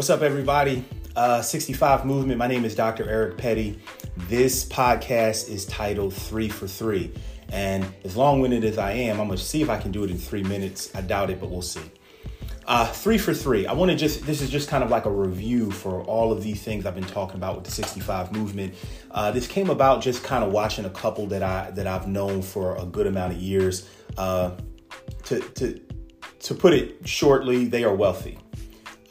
What's up, everybody? Uh, 65 Movement. My name is Dr. Eric Petty. This podcast is titled Three for Three. And as long winded as I am, I'm going to see if I can do it in three minutes. I doubt it, but we'll see. Uh, three for three. I want to just, this is just kind of like a review for all of these things I've been talking about with the 65 movement. Uh, this came about just kind of watching a couple that I, that I've known for a good amount of years. Uh, to, to, to put it shortly, they are wealthy.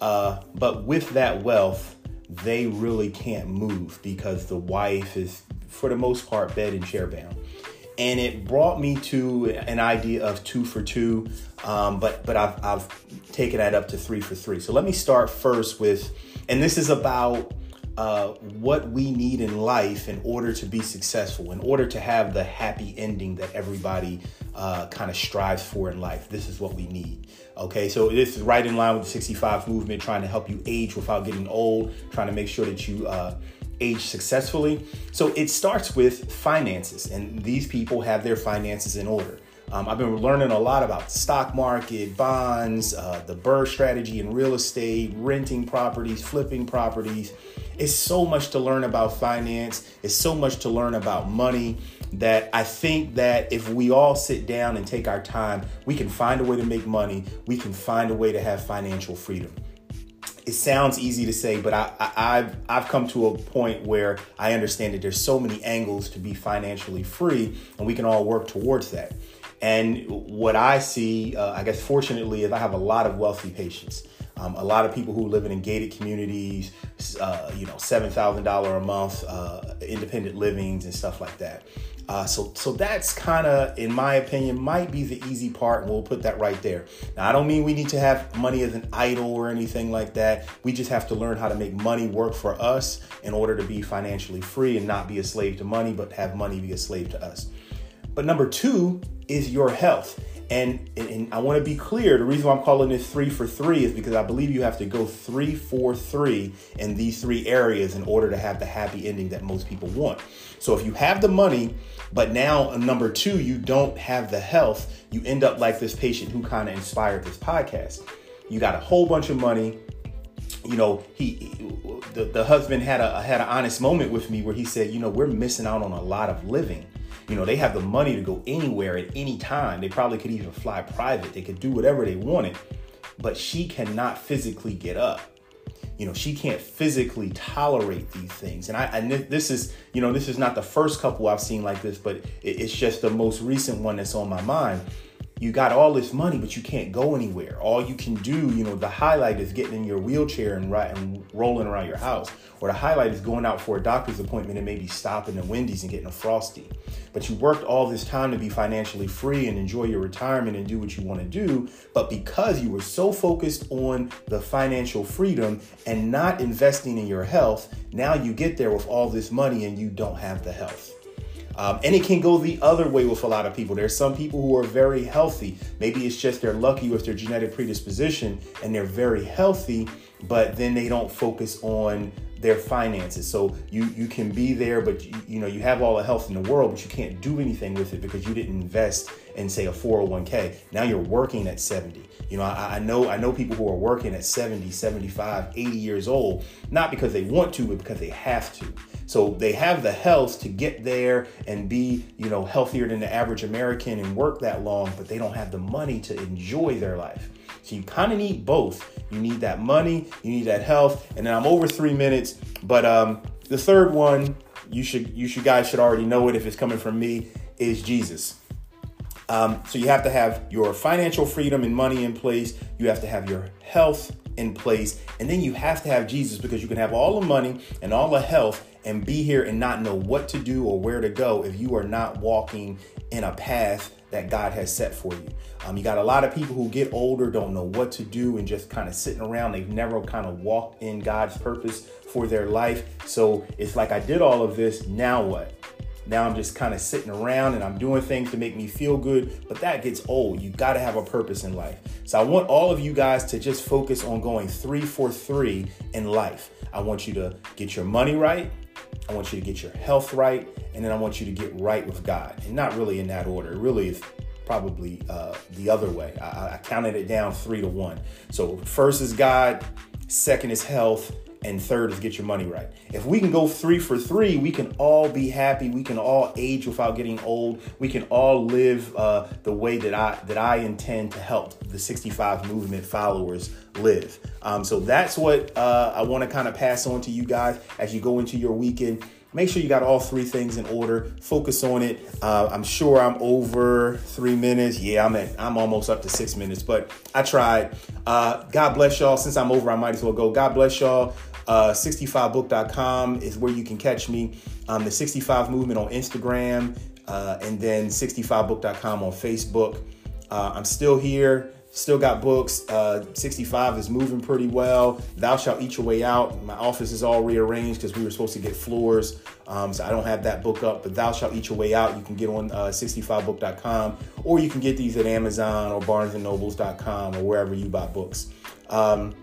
Uh, but with that wealth, they really can't move because the wife is, for the most part, bed and chair bound. And it brought me to an idea of two for two, um, but but I've, I've taken that up to three for three. So let me start first with, and this is about uh, what we need in life in order to be successful, in order to have the happy ending that everybody uh, kind of strives for in life. This is what we need. Okay, so this is right in line with the 65 movement, trying to help you age without getting old, trying to make sure that you uh, age successfully. So it starts with finances, and these people have their finances in order. Um, I've been learning a lot about stock market, bonds, uh, the BRRRR strategy in real estate, renting properties, flipping properties. It's so much to learn about finance. It's so much to learn about money that I think that if we all sit down and take our time, we can find a way to make money. We can find a way to have financial freedom. It sounds easy to say, but I, I, have I've come to a point where I understand that there's so many angles to be financially free, and we can all work towards that. And what I see, uh, I guess, fortunately, is I have a lot of wealthy patients. Um, a lot of people who live in gated communities, uh, you know, seven thousand dollar a month, uh, independent livings and stuff like that. Uh, so, so that's kind of, in my opinion, might be the easy part, and we'll put that right there. Now, I don't mean we need to have money as an idol or anything like that. We just have to learn how to make money work for us in order to be financially free and not be a slave to money, but have money be a slave to us. But number two is your health. And, and, I want to be clear the reason why I'm calling this three for three is because I believe you have to go three for three in these three areas in order to have the happy ending that most people want. So if you have the money, but now uh, number two, you don't have the health, you end up like this patient who kind of inspired this podcast. You got a whole bunch of money, you know he, he, the, the husband had a had an honest moment with me where he said you know we're missing out on a lot of living you know, they have the money to go anywhere at any time. They probably could even fly private. They could do whatever they wanted. But she cannot physically get up. You know, she can't physically tolerate these things. And I, and this is, you know, this is not the first couple I've seen like this, but it's just the most recent one that's on my mind you got all this money, but you can't go anywhere. All you can do, you know, the highlight is getting in your wheelchair and, right, and rolling around your house. Or the highlight is going out for a doctor's appointment and maybe stopping at Wendy's and getting a Frosty. But you worked all this time to be financially free and enjoy your retirement and do what you want to do. But because you were so focused on the financial freedom and not investing in your health, now you get there with all this money and you don't have the health. Um, and it can go the other way with a lot of people. There's some people who are very healthy. Maybe it's just they're lucky with their genetic predisposition and they're very healthy, but then they don't focus on their finances. So you you can be there, but you, you know you have all the health in the world, but you can't do anything with it because you didn't invest in say a 401k. Now you're working at 70. You know, I, I, know I know people who are working at 70, 75, 80 years old, not because they want to, but because they have to. So they have the health to get there and be, you know, healthier than the average American and work that long, but they don't have the money to enjoy their life. So you kind of need both. You need that money, you need that health, and then I'm over three minutes. But um, the third one, you should you should guys should already know it if it's coming from me, is Jesus. Um, so you have to have your financial freedom and money in place. You have to have your health in place, and then you have to have Jesus because you can have all the money and all the health and be here and not know what to do or where to go if you are not walking in a path that God has set for you. Um, you got a lot of people who get older, don't know what to do, and just kind of sitting around. They've never kind of walked in God's purpose for their life. So it's like, I did all of this, now what? Now I'm just kind of sitting around and I'm doing things to make me feel good, but that gets old. You got to have a purpose in life. So I want all of you guys to just focus on going three for three in life. I want you to get your money right. I want you to get your health right, and then I want you to get right with God. And not really in that order. Really probably uh, the other way. I, I counted it down three to one. So first is God, second is health, and third is get your money right. If we can go three for three, we can all be happy. We can all age without getting old. We can all live uh, the way that I that I intend to help the 65 movement followers live. Um, so that's what uh, I want to kind of pass on to you guys as you go into your weekend make sure you got all three things in order focus on it uh, i'm sure i'm over three minutes yeah i'm at i'm almost up to six minutes but i tried uh, god bless y'all since i'm over i might as well go god bless y'all uh, 65book.com is where you can catch me. Um, the 65 Movement on Instagram, uh, and then 65book.com on Facebook. Uh, I'm still here, still got books. Uh, 65 is moving pretty well. Thou Shalt Eat Your Way Out. My office is all rearranged because we were supposed to get floors. Um, so I don't have that book up, but Thou Shalt Eat Your Way Out. You can get on uh, 65book.com or you can get these at Amazon or barnesandnobles.com or wherever you buy books. Um,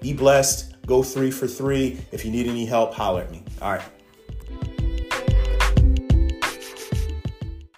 be blessed. Go three for three. If you need any help, holler at me. All right.